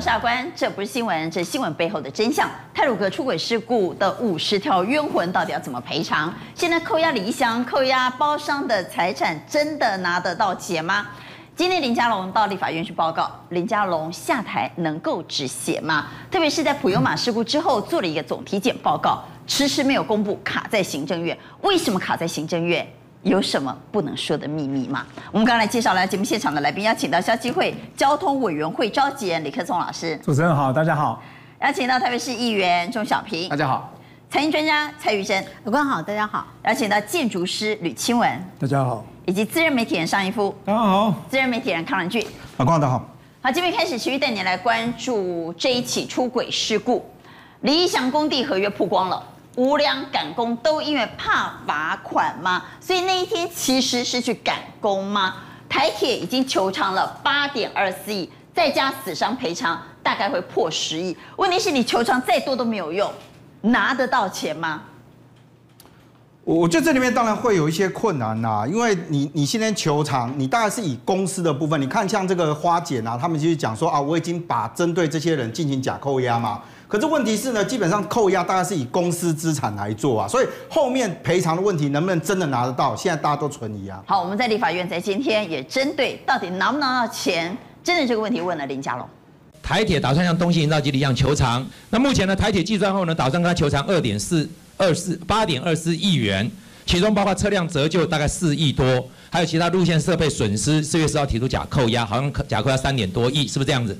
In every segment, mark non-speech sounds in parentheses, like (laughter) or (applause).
下官，这不是新闻，这是新闻背后的真相。泰鲁阁出轨事故的五十条冤魂到底要怎么赔偿？现在扣押李义祥、扣押包商的财产，真的拿得到钱吗？今天林佳龙到立法院去报告，林佳龙下台能够止血吗？特别是在普悠玛事故之后，做了一个总体检报告，迟迟没有公布，卡在行政院。为什么卡在行政院？有什么不能说的秘密吗？我们刚来介绍了节目现场的来宾，邀请到消基会交通委员会召集人李克松老师。主持人好，大家好。邀请到台北市议员钟小平，大家好。财经专家蔡玉珍，有官好，大家好。邀请到建筑师吕清文，大家好。以及资深媒体人尚一夫，大家好。资深媒体人康仁俊，老官大家好。好，今天开始持续带你来关注这一起出轨事故，李义祥工地合约曝光了。无良赶工都因为怕罚款吗？所以那一天其实是去赶工吗？台铁已经求偿了八点二四亿，再加死伤赔偿，大概会破十亿。问题是你求偿再多都没有用，拿得到钱吗？我我觉得这里面当然会有一些困难呐，因为你你现在求偿，你大概是以公司的部分，你看像这个花姐啊，他们就是讲说啊，我已经把针对这些人进行假扣押嘛。可是问题是呢，基本上扣押大概是以公司资产来做啊，所以后面赔偿的问题能不能真的拿得到，现在大家都存疑啊。好，我们在立法院在今天也针对到底拿不拿到钱，真的这个问题问了林佳龙。台铁打算像东兴营造基地一样求偿，那目前呢，台铁计算后呢，打算跟他求偿二点四二四八点二四亿元，其中包括车辆折旧大概四亿多，还有其他路线设备损失，四月四号提出假扣押，好像假扣押三点多亿，是不是这样子？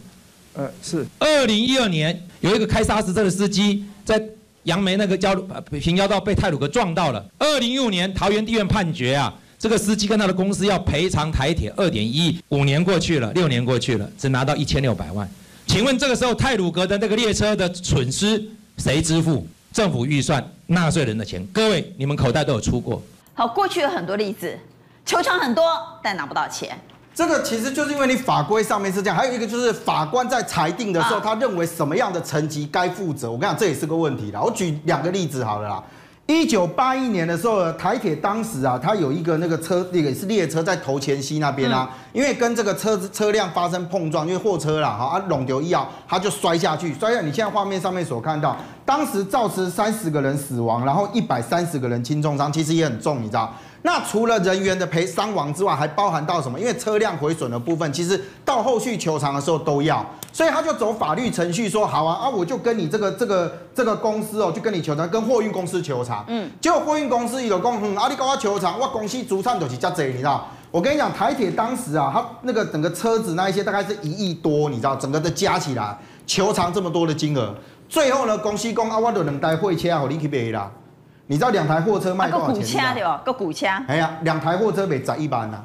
呃，是。二零一二年有一个开砂石车的司机在杨梅那个交平交道被泰鲁格撞到了。二零一五年桃园地院判决啊，这个司机跟他的公司要赔偿台铁二点一亿。五年过去了，六年过去了，只拿到一千六百万。请问这个时候泰鲁格的那个列车的损失谁支付？政府预算纳税人的钱。各位，你们口袋都有出过。好，过去有很多例子，球场很多，但拿不到钱。这个其实就是因为你法规上面是这样，还有一个就是法官在裁定的时候，他认为什么样的层级该负责。我跟你讲，这也是个问题啦。我举两个例子好了啦。一九八一年的时候，台铁当时啊，它有一个那个车，那个是列车在头前溪那边啊，因为跟这个车子车辆发生碰撞，因为货车啦，哈啊，弄丢一啊，它就摔下去，摔下。你现在画面上面所看到，当时造成三十个人死亡，然后一百三十个人轻重伤，其实也很重，你知道。那除了人员的赔伤亡之外，还包含到什么？因为车辆毁损的部分，其实到后续求偿的时候都要，所以他就走法律程序说好啊啊，我就跟你这个这个这个公司哦，就跟你求偿，跟货运公司求偿。嗯，结果货运公司有公嗯，阿里高我求偿，我公司主产就是这这，你知道？我跟你讲，台铁当时啊，他那个整个车子那一些大概是一亿多，你知道？整个的加起来求偿这么多的金额，最后呢，公司讲啊，我就两台货车好你去卖啦。你知道两台货车卖多少钱吗？个股车对吧？个股车。哎呀，两台货车卖十一万呐。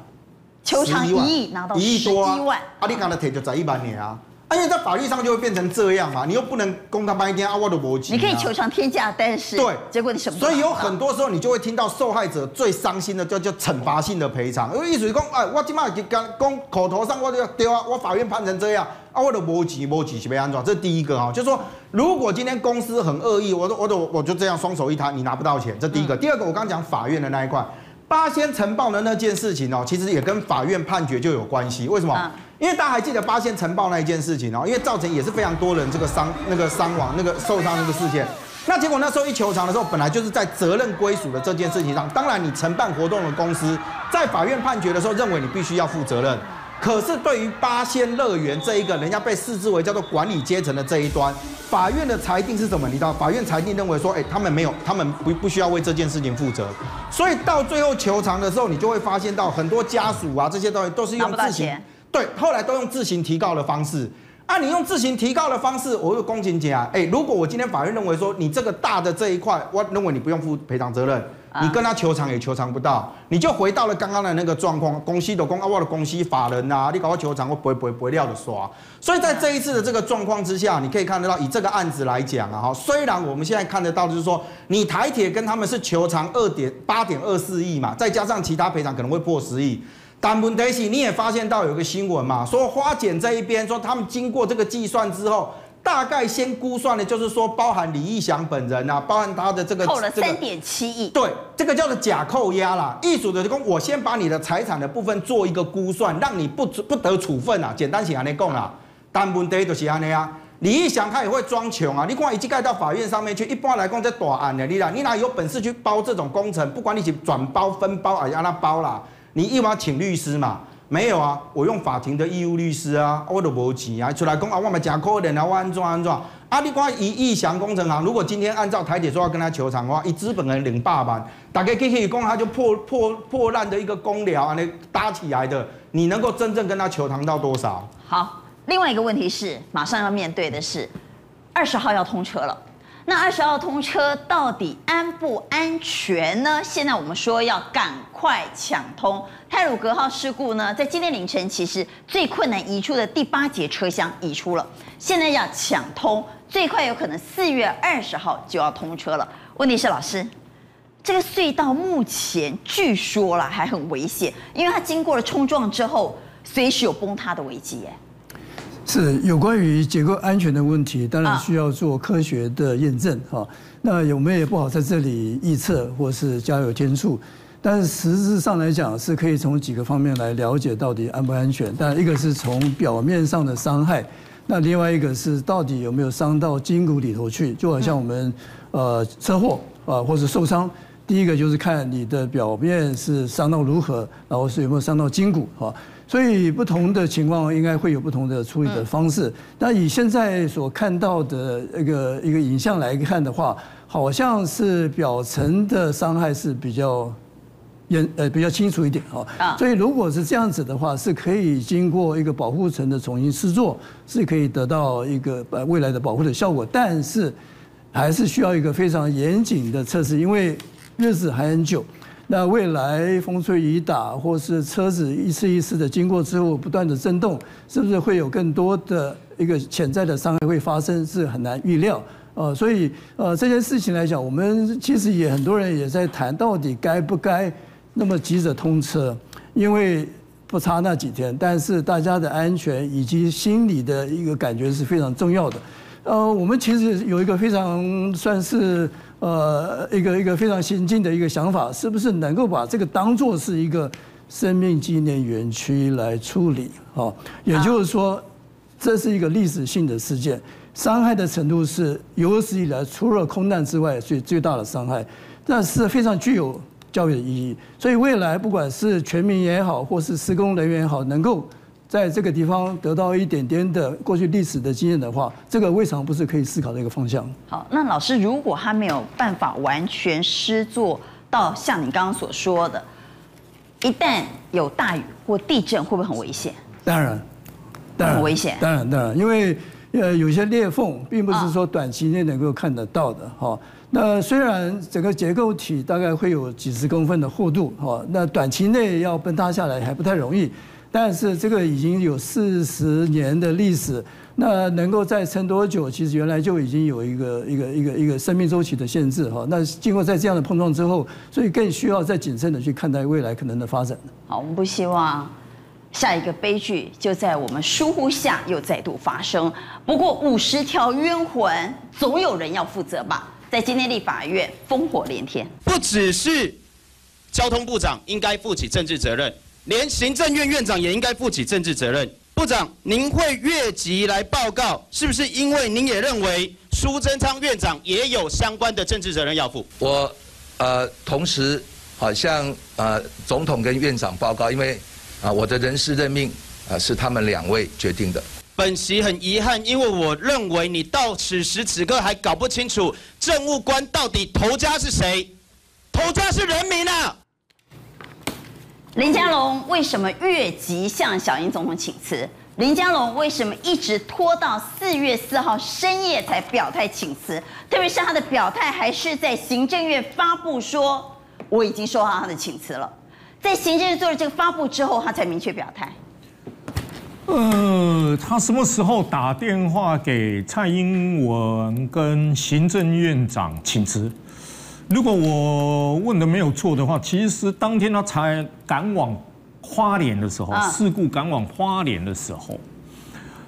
求偿一亿拿到一亿多啊！啊，你刚才提就十一万年啊！啊，因为在法律上就会变成这样嘛，你又不能供他半天啊，我的逻辑。你可以求偿天价，但是对，结果你什么？所以有很多时候你就会听到受害者最伤心的叫叫惩罚性的赔偿，因为意思是讲，哎，我今麦刚讲口头上我就要丢啊，我法院判成这样啊，我都不急不急是被安装，这是第一个哈，就是说如果今天公司很恶意，我我我我就这样双手一摊，你拿不到钱，这第一个。第二个，我刚刚讲法院的那一块，八仙城报的那件事情哦，其实也跟法院判决就有关系，为什么？因为大家还记得八仙城报那一件事情哦，因为造成也是非常多人这个伤那个伤亡那个受伤那个事件，那结果那时候一求偿的时候，本来就是在责任归属的这件事情上，当然你承办活动的公司在法院判决的时候认为你必须要负责任，可是对于八仙乐园这一个人家被视之为叫做管理阶层的这一端，法院的裁定是什么？你知道？法院裁定认为说，哎，他们没有，他们不不需要为这件事情负责，所以到最后求偿的时候，你就会发现到很多家属啊这些东西都是用自行。对，后来都用自行提告的方式。啊，你用自行提告的方式，我有公情节啊。哎，如果我今天法院认为说你这个大的这一块，我认为你不用负赔偿责任，你跟他求偿也求偿不到，你就回到了刚刚的那个状况。公司的公啊，我的公司法人呐，你搞个求偿，我不会不会不会料的刷。所以在这一次的这个状况之下，你可以看得到，以这个案子来讲啊，哈，虽然我们现在看得到就是说，你台铁跟他们是求偿二点八点二四亿嘛，再加上其他赔偿可能会破十亿。但问题是，你也发现到有个新闻嘛，说花检这一边说他们经过这个计算之后，大概先估算的就是说包含李义祥本人啊，包含他的这个扣了三点七亿，对，这个叫做假扣押啦。一组的工，我先把你的财产的部分做一个估算，让你不不得处分啊。简单写来讲啦。但问题就是安尼啊。李义祥他也会装穷啊！你看一盖到法院上面去，一般来讲这大案的，你啦，你哪有本事去包这种工程？不管你是转包、分包，还是让他包啦，你一般请律师嘛？没有啊，我用法庭的义务律师啊，我都无钱啊，出来讲啊，我们假可怜啊，我安怎安怎？啊，你看以义祥工程行，如果今天按照台铁说要跟他求偿的话，以资本人领八万，大概可以讲他就破破破烂的一个工寮啊，那搭起来的，你能够真正跟他求偿到多少？好。另外一个问题是，马上要面对的是二十号要通车了。那二十号通车到底安不安全呢？现在我们说要赶快抢通。泰鲁格号事故呢，在今天凌晨其实最困难移出的第八节车厢移出了，现在要抢通，最快有可能四月二十号就要通车了。问题是，老师，这个隧道目前据说了还很危险，因为它经过了冲撞之后，随时有崩塌的危机耶。是有关于结构安全的问题，当然需要做科学的验证哈。那我们也不好在这里预测或是加油添醋，但是实质上来讲是可以从几个方面来了解到底安不安全。但一个是从表面上的伤害，那另外一个是到底有没有伤到筋骨里头去，就好像我们呃车祸啊或者受伤，第一个就是看你的表面是伤到如何，然后是有没有伤到筋骨哈。所以不同的情况应该会有不同的处理的方式。那以现在所看到的一个一个影像来看的话，好像是表层的伤害是比较严呃比较清楚一点哈。所以如果是这样子的话，是可以经过一个保护层的重新施作，是可以得到一个呃未来的保护的效果。但是还是需要一个非常严谨的测试，因为日子还很久。那未来风吹雨打，或是车子一次一次的经过之后不断的震动，是不是会有更多的一个潜在的伤害会发生？是很难预料。呃，所以呃这件事情来讲，我们其实也很多人也在谈，到底该不该那么急着通车？因为不差那几天，但是大家的安全以及心理的一个感觉是非常重要的。呃，我们其实有一个非常算是。呃，一个一个非常先进的一个想法，是不是能够把这个当做是一个生命纪念园区来处理？哦，也就是说，这是一个历史性的事件，伤害的程度是有史以来除了空难之外最最大的伤害，但是非常具有教育的意义。所以未来不管是全民也好，或是施工人员也好，能够。在这个地方得到一点点的过去历史的经验的话，这个未尝不是可以思考的一个方向。好，那老师，如果他没有办法完全施作到像你刚刚所说的，一旦有大雨或地震，会不会很危险？当然，当然很危险。当然，当然，因为呃有些裂缝并不是说短期内能够看得到的哈。那虽然整个结构体大概会有几十公分的厚度哈，那短期内要崩塌下来还不太容易。但是这个已经有四十年的历史，那能够再撑多久？其实原来就已经有一个一个一个一个生命周期的限制哈。那经过在这样的碰撞之后，所以更需要再谨慎的去看待未来可能的发展。好，我们不希望下一个悲剧就在我们疏忽下又再度发生。不过五十条冤魂，总有人要负责吧？在今天立法院烽火连天，不只是交通部长应该负起政治责任。连行政院院长也应该负起政治责任。部长，您会越级来报告，是不是因为您也认为苏贞昌院长也有相关的政治责任要负？我，呃，同时好像呃总统跟院长报告，因为啊我的人事任命啊是他们两位决定的。本席很遗憾，因为我认为你到此时此刻还搞不清楚政务官到底头家是谁，头家是人民啊！林佳龙为什么越级向小英总统请辞？林佳龙为什么一直拖到四月四号深夜才表态请辞？特别是他的表态还是在行政院发布说我已经收到他的请辞了，在行政院做了这个发布之后，他才明确表态。呃，他什么时候打电话给蔡英文跟行政院长请辞？如果我问的没有错的话，其实当天他才赶往花莲的时候，事故赶往花莲的时候，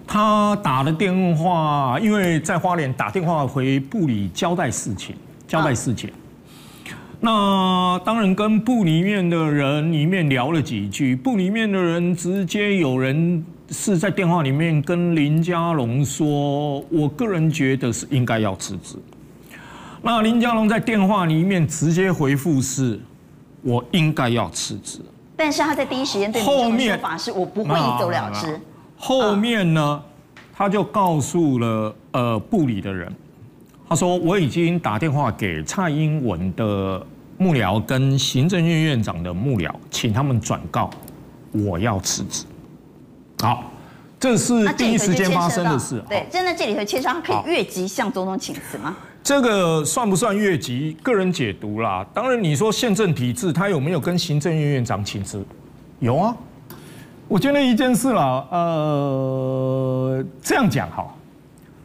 他打了电话，因为在花莲打电话回部里交代事情，交代事情。那当然跟部里面的人里面聊了几句，部里面的人直接有人是在电话里面跟林佳龙说，我个人觉得是应该要辞职。那林佳龙在电话里面直接回复是，我应该要辞职。但是他在第一时间对后面说法是我不会一走了之。后面呢，他就告诉了呃部里的人，他说我已经打电话给蔡英文的幕僚跟行政院院长的幕僚，请他们转告我要辞职。好，这是第一时间发生的事。对，真的这里头牵涉，他可以越级向总统请辞吗？这个算不算越级？个人解读啦。当然，你说宪政体制，他有没有跟行政院院长请辞？有啊。我觉得一件事啦，呃，这样讲哈，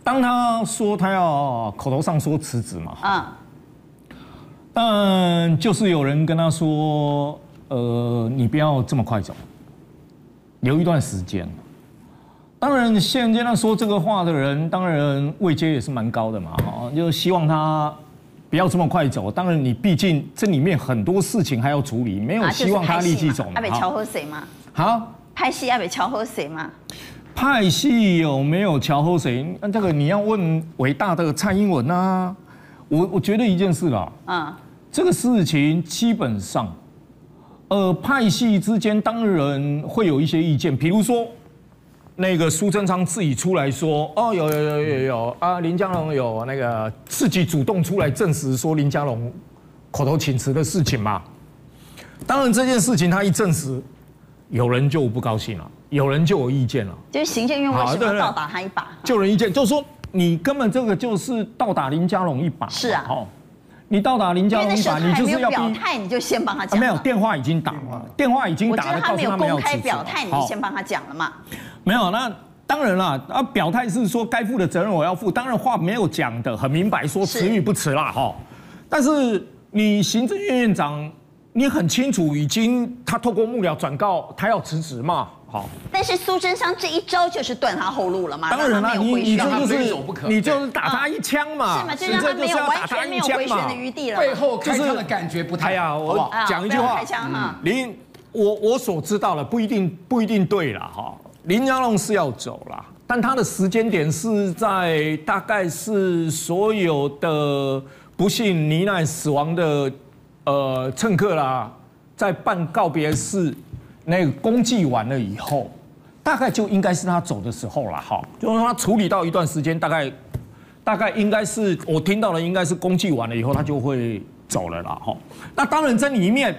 当他说他要口头上说辞职嘛，嗯，但就是有人跟他说，呃，你不要这么快走。留一段时间，当然现阶段说这个话的人，当然位阶也是蛮高的嘛，哈，就希望他不要这么快走。当然你毕竟这里面很多事情还要处理，没有希望他立即走。阿北乔喝水吗？好，派系阿北乔喝水吗？派系有没有乔喝水？那这个你要问伟大的蔡英文啊。我我觉得一件事啦，嗯，这个事情基本上。呃，派系之间当然会有一些意见，比如说那个苏贞昌自己出来说，哦，有有有有有啊，林佳龙有那个自己主动出来证实说林佳龙口头请辞的事情嘛。当然这件事情他一证实，有人就不高兴了，有人就有意见了。就是行政院为什么倒打他一把？就有人意见，就是说你根本这个就是倒打林佳龙一把。是啊。你到达林家龙一把，你就是要表态，你就先帮他讲。没有电话已经打了，电话已经打了，他没有公开表态，你就先帮他讲了嘛？没有，那当然了，啊，表态是说该负的责任我要负，当然话没有讲的很明白，说辞与不辞啦，哈。但是你行政院院长，你很清楚，已经他透过幕僚转告他要辞职嘛。好，但是苏贞昌这一招就是断他后路了嘛？当然了，你你这就是你就是打他一枪嘛？是嘛？就让他没有完全没有回旋的余地了。背后开枪的感觉不太好。我讲一句话，开枪哈。林，我我所知道的不一定不一定对了哈。林佳龙是要走了，但他的时间点是在大概是所有的不幸罹难死亡的呃乘客啦，在办告别式。那个公祭完了以后，大概就应该是他走的时候了哈，就是他处理到一段时间，大概大概应该是我听到了，应该是公祭完了以后，他就会走了啦哈。那当然这里面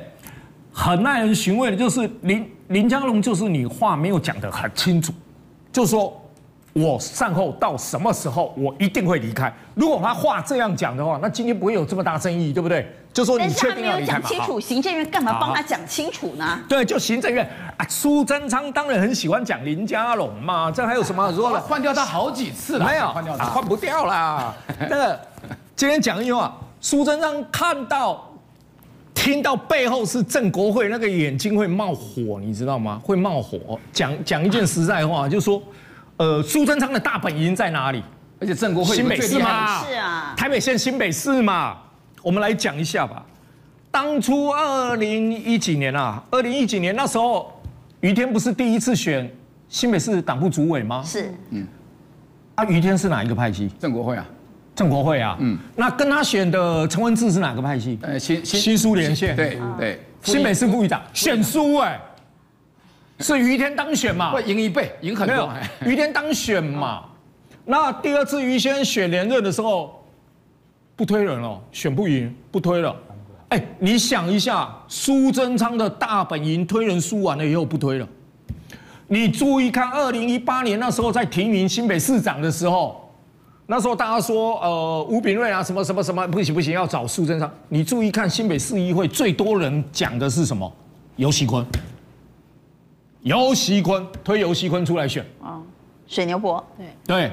很耐人寻味的就是林林江龙，就是你话没有讲的很清楚，就说。我善后到什么时候，我一定会离开。如果他话这样讲的话，那今天不会有这么大争议，对不对？就说你确定要离开吗？讲清楚，行政院干嘛帮他讲清楚呢？对，就行政院啊，苏贞昌当然很喜欢讲林佳龙嘛，这还有什么好说的？换掉他好几次了，没有换掉他，换不掉啦。那个今天讲一句话，苏贞昌看到、听到背后是郑国会，那个眼睛会冒火，你知道吗？会冒火。讲讲一件实在话，就是说。呃，苏贞昌的大本营在哪里？而且正国会新北市嘛，是啊，台北县新北市嘛。我们来讲一下吧。当初二零一几年啊，二零一几年那时候，于天不是第一次选新北市党部主委吗？是，嗯。啊，于天是哪一个派系？正国会啊，正国会啊。嗯。那跟他选的陈文志是哪个派系？呃，新新苏连线。对对。新北市副议长选输哎。(laughs) 是于天当选嘛？会赢一倍，赢很多。于天当选嘛？那第二次于先选连任的时候，不推人了，选不赢，不推了。哎，你想一下，苏贞昌的大本营推人输完了以后不推了。你注意看，二零一八年那时候在提名新北市长的时候，那时候大家说，呃，吴秉叡啊，什么什么什么不行不行，要找苏贞昌。你注意看新北市议会最多人讲的是什么？游锡堃。游锡坤推游锡坤出来选。啊，水牛伯对。对，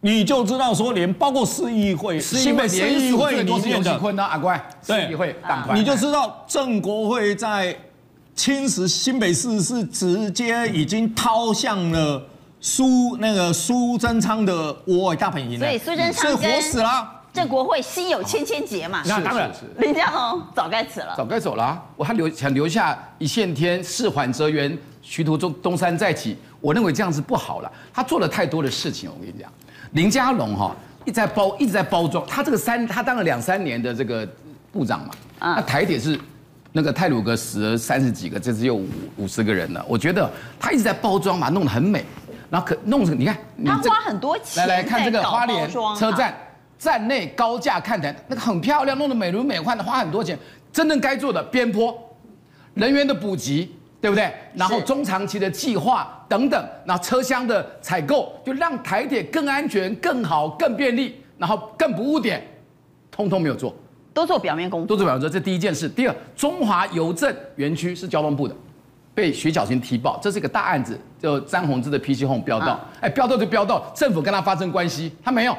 你就知道说，连包括市议会、新北市议会里面的游锡堃呢，阿乖，市议会你就知道郑国会在侵蚀新北市是直接已经掏向了苏那个苏贞昌的窝大本营，所以苏贞昌是活死了。郑国会心有千千结嘛。那当然，林佳龙早该辞了，早该走了啊。我还留想留下一线天，事缓则圆，徐图中东山再起。我认为这样子不好了，他做了太多的事情。我跟你讲，林佳龙哈一直在包一直在包装，他这个三他当了两三年的这个部长嘛，那台铁是那个泰鲁格死了三十几个，这次又五五十个人了。我觉得他一直在包装嘛，弄得很美。然后可弄成，你看，他花很多钱来来看这个花莲车站站内高架看台，那个很漂亮，弄得美轮美奂的，花很多钱。真正该做的边坡人员的补给，对不对？然后中长期的计划等等，然后车厢的采购，就让台铁更安全、更好、更便利，然后更不误点，通通没有做，都做表面工作，都做表面工作。这第一件事。第二，中华邮政园区是交通部的。被徐巧芯踢爆，这是一个大案子，就张宏志的 PC Home 飙到，哎，飙到就飙到，政府跟他发生关系，他没有，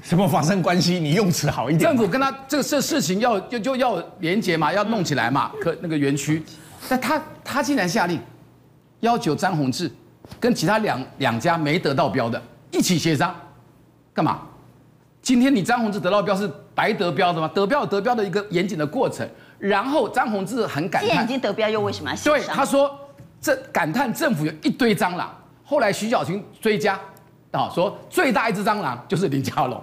什么发生关系？你用词好一点。政府跟他这个事事情要就就要连结嘛，要弄起来嘛，可那个园区，但他他竟然下令，要求张宏志跟其他两两家没得到标的一起协商，干嘛？今天你张宏志得到标是白得标的吗？得标有得标的一个严谨的过程。然后张宏志很感叹，既然已经得标，又为什么要协商？对，他说这感叹政府有一堆蟑螂。后来徐巧芯追加，啊，说最大一只蟑螂就是林佳龙。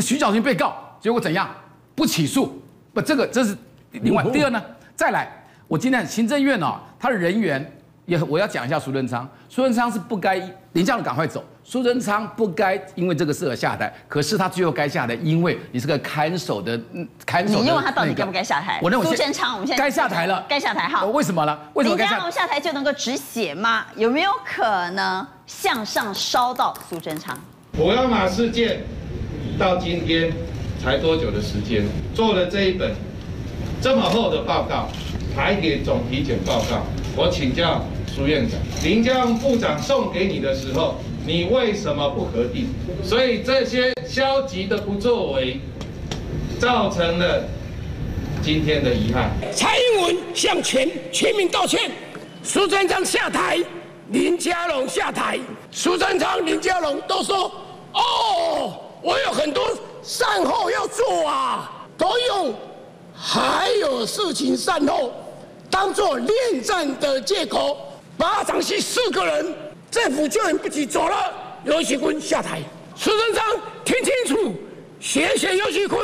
徐巧芯被告，结果怎样？不起诉。不，这个这是另外。第二呢，再来，我今天行政院啊，他的人员。也我要讲一下苏贞昌，苏贞昌是不该林佳龙赶快走，苏贞昌不该因为这个事而下台，可是他最后该下台，因为你是个看守的，看守的、那个。你认为他到底该不该下台？我认为苏贞昌，我们现在该下台了，该下台哈。为什么呢？为什么？林佳龙下台就能够止血吗？有没有可能向上烧到苏贞昌？我要马事件到今天才多久的时间？做了这一本这么厚的报告，台铁总体检报告，我请教。苏院长，林佳龙部长送给你的时候，你为什么不核定？所以这些消极的不作为，造成了今天的遗憾。蔡英文向全全民道歉，苏贞昌下台，林佳龙下台，苏贞昌、林佳龙都说：“哦，我有很多善后要做啊，都用还有事情善后当做恋战的借口。”马掌溪四个人，政府救援不及走了，游锡堃下台。苏贞昌听清楚，谢谢游锡堃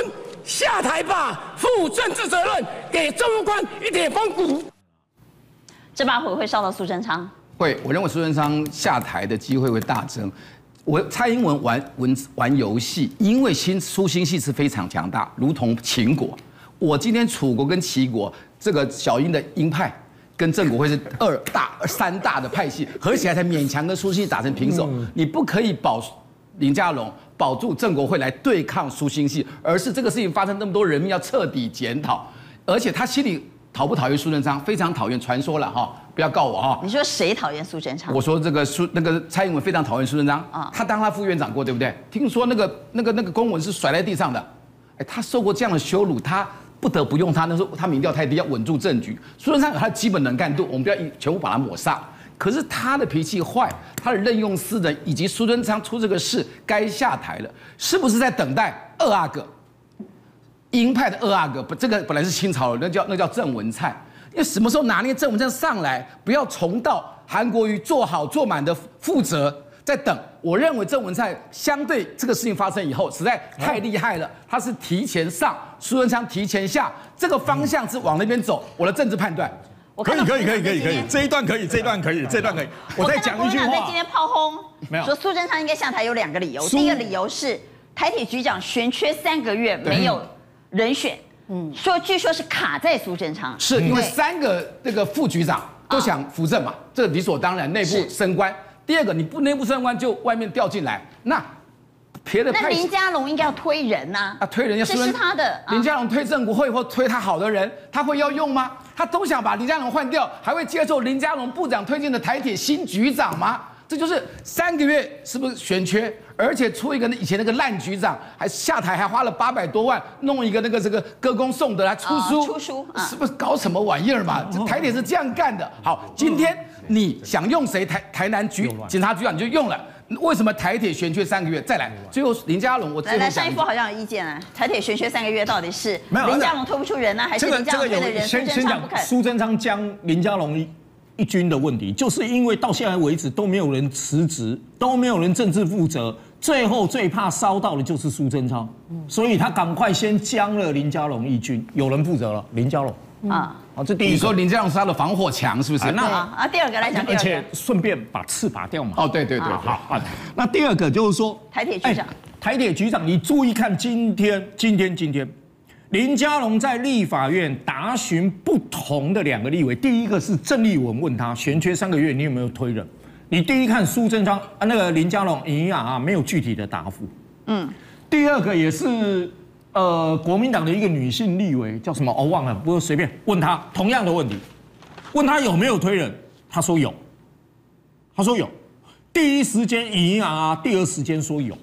下台吧，负政治责任，给政务官一点风骨。这把火会烧到苏贞昌？会，我认为苏贞昌下台的机会会大增。我蔡英文玩文玩游戏，因为新苏新系是非常强大，如同秦国。我今天楚国跟齐国，这个小英的鹰派。跟郑国会是二大、三大的派系合起来，才勉强跟苏新打成平手。你不可以保林佳龙，保住郑国会来对抗苏新系，而是这个事情发生那么多人命，要彻底检讨。而且他心里讨不讨厌苏贞昌？非常讨厌。传说了哈，不要告我哈。你说谁讨厌苏贞昌？我说这个苏那个蔡英文非常讨厌苏贞昌啊。他当他副院长过，对不对？听说那个那个那个公文是甩在地上的，哎，他受过这样的羞辱，他。不得不用他，那时候他民调太低，要稳住政局。苏贞昌有他基本能干度，我们不要一全部把他抹杀。可是他的脾气坏，他的任用私人，以及苏贞昌出这个事该下台了，是不是在等待二阿哥？鹰派的二阿哥，不，这个本来是清朝的，那叫那叫郑文灿。因为什么时候拿捏郑文灿上来，不要重蹈韩国瑜做好做满的负责。在等，我认为郑文灿相对这个事情发生以后，实在太厉害了。他是提前上，苏贞昌提前下，这个方向是往那边走。我的政治判断，可以可以可以可以可以，这一段可以，这一段可以，这一段可以。我再讲一句话。在今天炮轰，没有说苏贞昌应该下台有两个理由。第一个理由是台铁局长悬缺三个月没有人选，嗯，说据说是卡在苏贞昌，是因为三个那个副局长都想扶正嘛，这理所当然，内部升官。第二个，你不内部升官，就外面调进来，那别的派。那林佳龙应该要推人呐、啊。啊，推人要这是他的。林佳龙推正国会或推他好的人，他会要用吗？他都想把林佳龙换掉，还会接受林佳龙部长推荐的台铁新局长吗？这就是三个月是不是选缺？而且出一个以前那个烂局长，还下台还花了八百多万弄一个那个这个歌功颂德来出书，哦、出书、啊、是不是搞什么玩意儿嘛？这台铁是这样干的。好，今天你想用谁台台南局警察局长你就用了。为什么台铁悬缺三个月？再来，最后林佳龙，我来来上一波好像有意见啊。台铁悬缺三个月，到底是林佳龙推不出人呢、啊，还是林佳龙推的人苏贞昌不肯？苏贞昌将林佳龙一一军的问题，就是因为到现在为止都没有人辞职，都没有人政治负责，最后最怕烧到的就是苏贞昌，所以他赶快先将了林佳龙一军，有人负责了，林佳龙啊。好，这第一，你说林佳龙是他的防火墙，是不是？那啊，第二个来讲，而且顺便把刺拔掉嘛。哦，对对对，好啊。那第二个就是说，台铁局长，台铁局长，你注意看今天，今天，今天，林佳龙在立法院答询不同的两个立委，第一个是郑立文问他悬缺三个月，你有没有推人？你第一看苏贞昌啊，那个林佳龙一样啊，没有具体的答复。嗯。第二个也是。呃，国民党的一个女性立委叫什么？我、哦、忘了，不过随便问她同样的问题，问她有没有推人，她说有，她说有，第一时间赢啊，第二时间说有，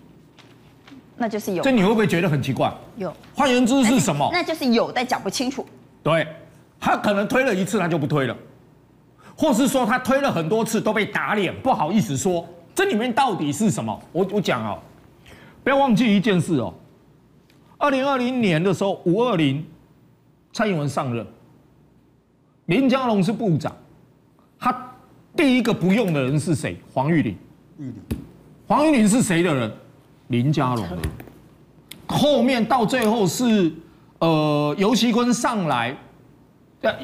那就是有。这你会不会觉得很奇怪？有。换言之是什么？那就是有，但讲不清楚。对，他可能推了一次，他就不推了，或是说他推了很多次都被打脸，不好意思说。这里面到底是什么？我我讲哦，不要忘记一件事哦。二零二零年的时候，五二零，蔡英文上任，林佳龙是部长，他第一个不用的人是谁？黄玉玲。玉玲，黄玉玲是谁的人？林佳龙的人。后面到最后是呃尤锡坤上来，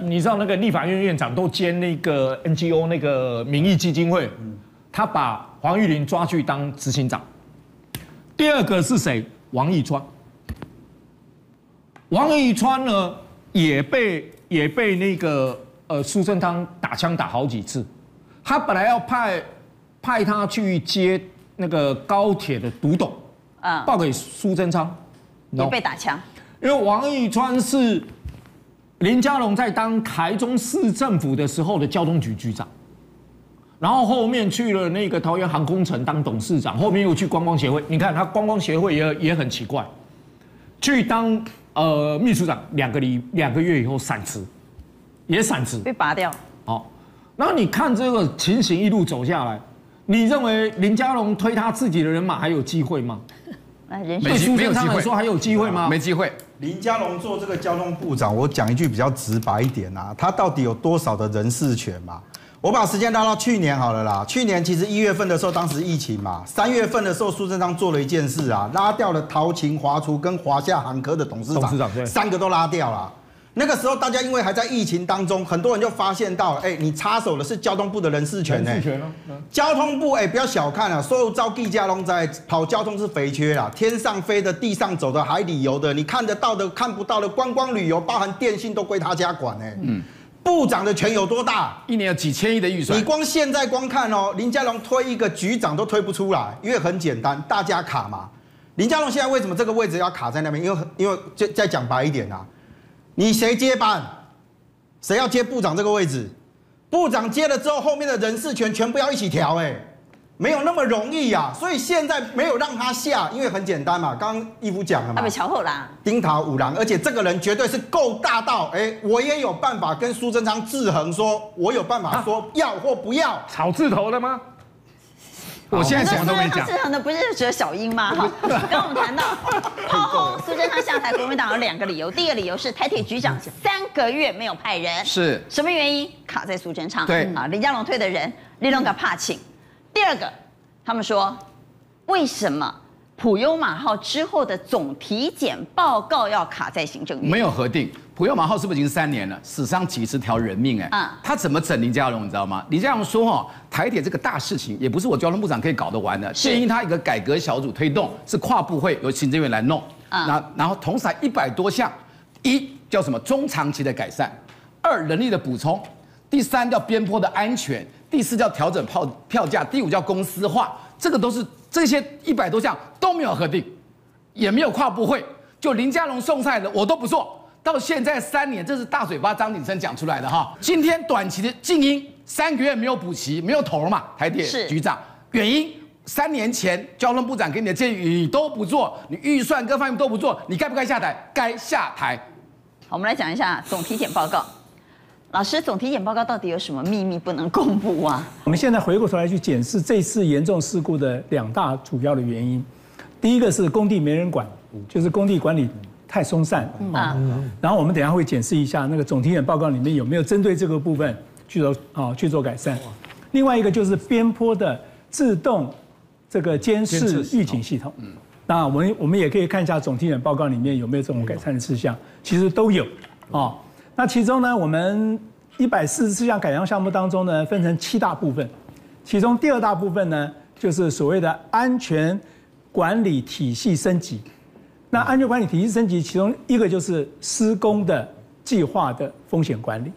你知道那个立法院院长都兼那个 NGO 那个民意基金会，他把黄玉玲抓去当执行长。第二个是谁？王义川。王义川呢，也被也被那个呃苏贞昌打枪打好几次，他本来要派派他去接那个高铁的独董，啊，报给苏贞昌，也被打枪，因为王义川是林佳龙在当台中市政府的时候的交通局局长，然后后面去了那个桃园航空城当董事长，后面又去观光协会，你看他观光协会也也很奇怪，去当。呃，秘书长两个礼两个月以后闪辞，也闪辞，被拔掉。好，然后你看这个情形一路走下来，你认为林佳龙推他自己的人马还有机会吗？对苏贞昌来说还有机会吗？没机会。林佳龙做这个交通部长，我讲一句比较直白一点啊，他到底有多少的人事权嘛？我把时间拉到去年好了啦。去年其实一月份的时候，当时疫情嘛，三月份的时候，苏贞昌做了一件事啊，拉掉了陶勤、华厨跟华夏航科的董事长，董事长，三个都拉掉了。那个时候大家因为还在疫情当中，很多人就发现到，哎，你插手的是交通部的人事权呢。人事权哦。交通部哎，不要小看啊，所有招地加龙在跑交通是肥缺啦，天上飞的、地上走的、海里游的，你看得到的、看不到的，观光旅游，包含电信都归他家管呢。嗯。部长的权有多大？一年有几千亿的预算。你光现在光看哦，林佳龙推一个局长都推不出来，因为很简单，大家卡嘛。林佳龙现在为什么这个位置要卡在那边？因为因为再再讲白一点啊，你谁接班？谁要接部长这个位置？部长接了之后，后面的人事权全部要一起调哎。没有那么容易呀、啊，所以现在没有让他下，因为很简单嘛。刚刚义父讲了嘛，他被乔后啦，丁桃五郎，而且这个人绝对是够大到，哎，我也有办法跟苏贞昌制衡，说我有办法说要或不要。草字头的吗？我现在什么都没讲。制衡的不是只有小英吗？哈，刚刚我们谈到，(laughs) 后后苏贞昌下台，国民党有两个理由，第一个理由是台铁局长三个月没有派人，是什么原因？卡在苏贞昌。对啊，林佳龙退的人，立龙个怕请。第二个，他们说，为什么普悠玛号之后的总体检报告要卡在行政院？没有核定，普悠玛号是不是已经三年了，死伤几十条人命？哎，啊，他怎么整林佳龙？你知道吗？林佳龙说，哈，台铁这个大事情也不是我交通部长可以搞得完的，建议他一个改革小组推动，是跨部会由行政院来弄。啊，那然后同时还一百多项，一叫什么中长期的改善，二人力的补充，第三叫边坡的安全。第四叫调整票票价，第五叫公司化，这个都是这些一百多项都没有核定，也没有跨部会，就林佳龙送菜的我都不做，到现在三年，这是大嘴巴张鼎生讲出来的哈。今天短期的静音三个月没有补齐，没有头嘛，台铁局长原因三年前交通部长给你的建议你都不做，你预算各方面都不做，你该不该下台？该下台。好，我们来讲一下总体检报告。老师，总体检报告到底有什么秘密不能公布啊？我们现在回过头来去检视这次严重事故的两大主要的原因，第一个是工地没人管，就是工地管理太松散啊。然后我们等下会检视一下那个总体检报告里面有没有针对这个部分去做啊去做改善。另外一个就是边坡的自动这个监视预警系统。那我们我们也可以看一下总体检报告里面有没有这种改善的事项，其实都有啊。那其中呢，我们一百四十四项改良项目当中呢，分成七大部分，其中第二大部分呢，就是所谓的安全管理体系升级。那安全管理体系升级，其中一个就是施工的计划的风险管理，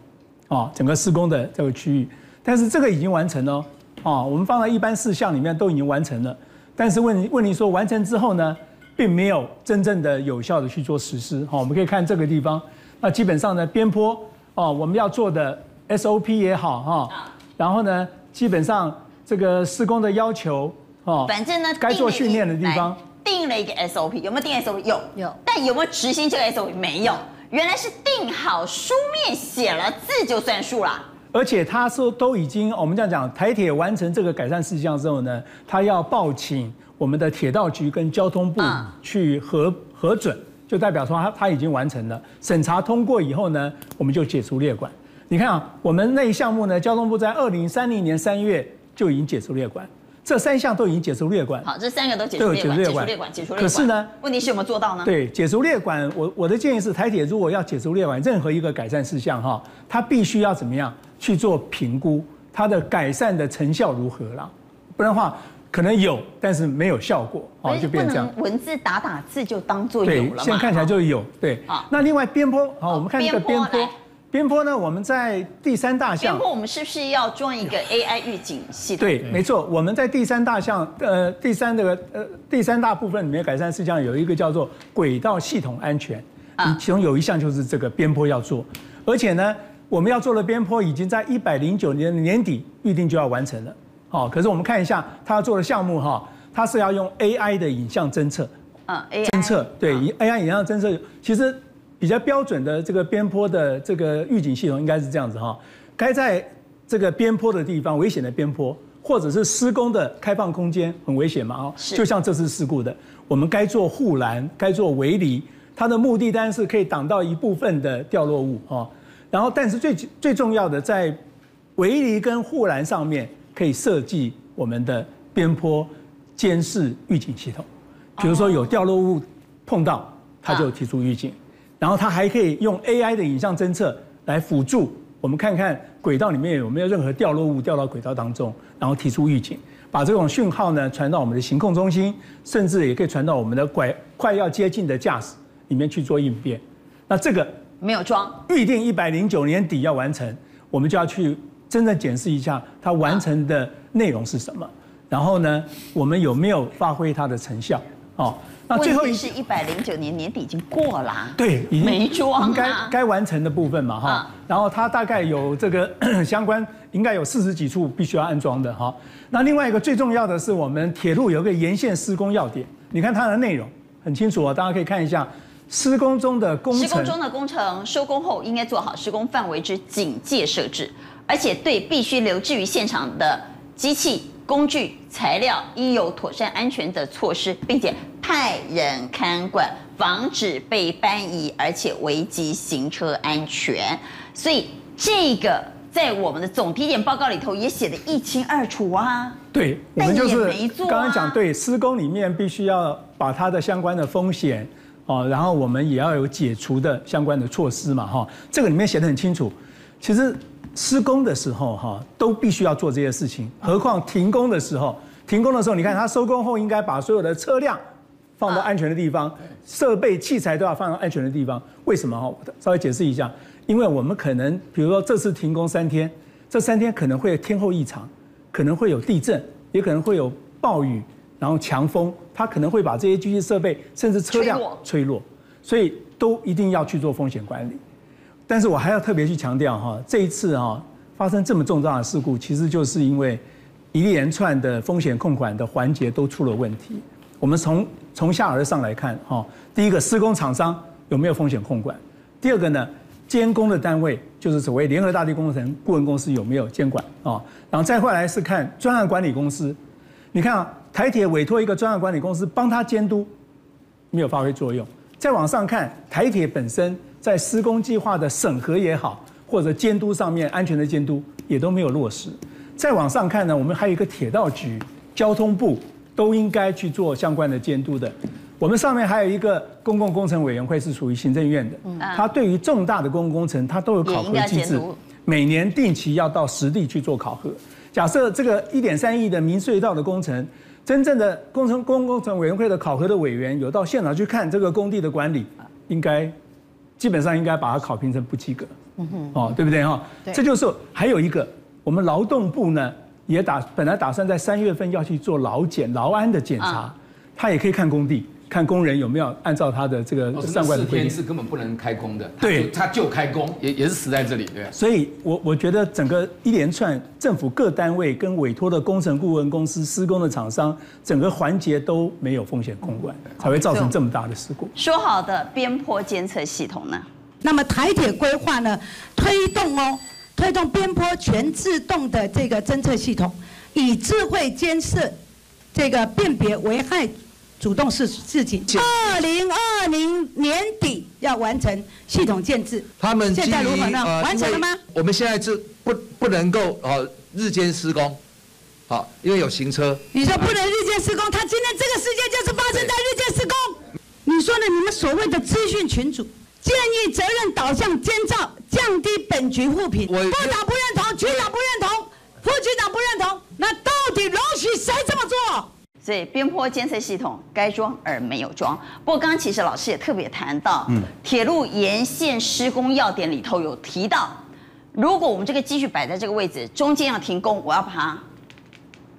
啊，整个施工的这个区域。但是这个已经完成了，啊，我们放在一般事项里面都已经完成了。但是问问题说，完成之后呢，并没有真正的有效的去做实施。好，我们可以看这个地方。那基本上呢，边坡哦，我们要做的 SOP 也好哈，然后呢，基本上这个施工的要求哦，反正呢，该做训练的地方定了一个 SOP，有没有定 SOP？有有，但有没有执行这个 SOP？没有，原来是定好书面写了字就算数啦。而且他说都已经，我们这样讲，台铁完成这个改善事项之后呢，他要报请我们的铁道局跟交通部去核核准。就代表说他他已经完成了审查通过以后呢，我们就解除列管。你看啊，我们那一项目呢，交通部在二零三零年三月就已经解除列管，这三项都已经解除列管。好，这三个都解除列管，解除列管，解除列管。可是呢，问题是有没有做到呢？对，解除列管，我我的建议是，台铁如果要解除列管，任何一个改善事项哈，它必须要怎么样去做评估，它的改善的成效如何了，不然的话。可能有，但是没有效果，哦，就变成这样。文字打打字就当做有了嘛。对，现在看起来就有，对。啊，那另外边坡，好，我们看这个边坡。边坡呢，我们在第三大项。边坡，我们是不是要装一个 AI 预警系统？对，没错。我们在第三大项，呃，第三这个呃第三大部分里面改善事项有一个叫做轨道系统安全，啊，其中有一项就是这个边坡要做，而且呢，我们要做的边坡已经在一百零九年年底预定就要完成了。好，可是我们看一下他要做的项目哈，他是要用 AI 的影像侦测，嗯，AI 侦测，对，AI 影像侦测，其实比较标准的这个边坡的这个预警系统应该是这样子哈，该在这个边坡的地方，危险的边坡，或者是施工的开放空间很危险嘛，哦，就像这次事故的，我们该做护栏，该做围篱，它的目的当然是可以挡到一部分的掉落物哈，然后但是最最重要的在围篱跟护栏上面。可以设计我们的边坡监视预警系统，比如说有掉落物碰到，它就提出预警，然后它还可以用 AI 的影像侦测来辅助我们看看轨道里面有没有任何掉落物掉到轨道当中，然后提出预警，把这种讯号呢传到我们的行控中心，甚至也可以传到我们的快快要接近的驾驶里面去做应变。那这个没有装，预定一百零九年底要完成，我们就要去。真正检视一下它完成的内容是什么，然后呢，我们有没有发挥它的成效？哦，那最后一是一百零九年年底已经过了，对，已经没装，该该完成的部分嘛，哈。然后它大概有这个 (coughs) 相关，应该有四十几处必须要安装的，哈。那另外一个最重要的是，我们铁路有一个沿线施工要点，你看它的内容很清楚啊，大家可以看一下施工中的工程，施工中的工程收工后应该做好施工范围之警戒设置。而且对必须留置于现场的机器、工具、材料，应有妥善安全的措施，并且派人看管，防止被搬移，而且危及行车安全。所以这个在我们的总体检报告里头也写得一清二楚啊。对，我们就是刚刚讲，对，施工里面必须要把它的相关的风险哦，然后我们也要有解除的相关的措施嘛，哈，这个里面写得很清楚。其实。施工的时候，哈，都必须要做这些事情。何况停工的时候，停工的时候，你看他收工后应该把所有的车辆放到安全的地方，设备器材都要放到安全的地方。为什么？哈，稍微解释一下。因为我们可能，比如说这次停工三天，这三天可能会有天候异常，可能会有地震，也可能会有暴雨，然后强风，它可能会把这些机器设备甚至车辆吹落，所以都一定要去做风险管理。但是我还要特别去强调哈，这一次哈发生这么重大的事故，其实就是因为一连串的风险控管的环节都出了问题。我们从从下而上来看，哈，第一个施工厂商有没有风险控管？第二个呢，监工的单位就是所谓联合大地工程顾问公司有没有监管啊？然后再后来是看专案管理公司，你看啊，台铁委托一个专案管理公司帮他监督，没有发挥作用。再往上看，台铁本身在施工计划的审核也好，或者监督上面安全的监督也都没有落实。再往上看呢，我们还有一个铁道局、交通部都应该去做相关的监督的。我们上面还有一个公共工程委员会是属于行政院的，它对于重大的公共工程，它都有考核机制，每年定期要到实地去做考核。假设这个一点三亿的民隧道的工程，真正的工程公共工程委员会的考核的委员有到现场去看这个工地的管理，应该基本上应该把它考评成不及格，嗯哼哦，对不对哈？这就是还有一个。我们劳动部呢，也打本来打算在三月份要去做劳检、劳安的检查，他也可以看工地，看工人有没有按照他的这个相关的规定。四天是根本不能开工的，对，他就开工，也也是死在这里，对。所以我我觉得整个一连串政府各单位跟委托的工程顾问公司、施工的厂商，整个环节都没有风险控管，才会造成这么大的事故。说好的边坡监测系统呢？那么台铁规划呢，推动哦。推动边坡全自动的这个侦测系统，以智慧监测这个辨别危害主动是自己。二零二零年底要完成系统建制。他们现在如何呢？呃、完成了吗？我们现在是不不能够哦日间施工，好，因为有行车。你说不能日间施工，他今天这个事件就是发生在日间施工。你说呢？你们所谓的资讯群组。建议责任导向监造，降低本局负评。部长不认同，局长不认同，副局长不认同，那到底容许谁这么做？所以边坡监测系统该装而没有装。不过刚刚其实老师也特别谈到，嗯，铁路沿线施工要点里头有提到，如果我们这个机具摆在这个位置，中间要停工，我要把它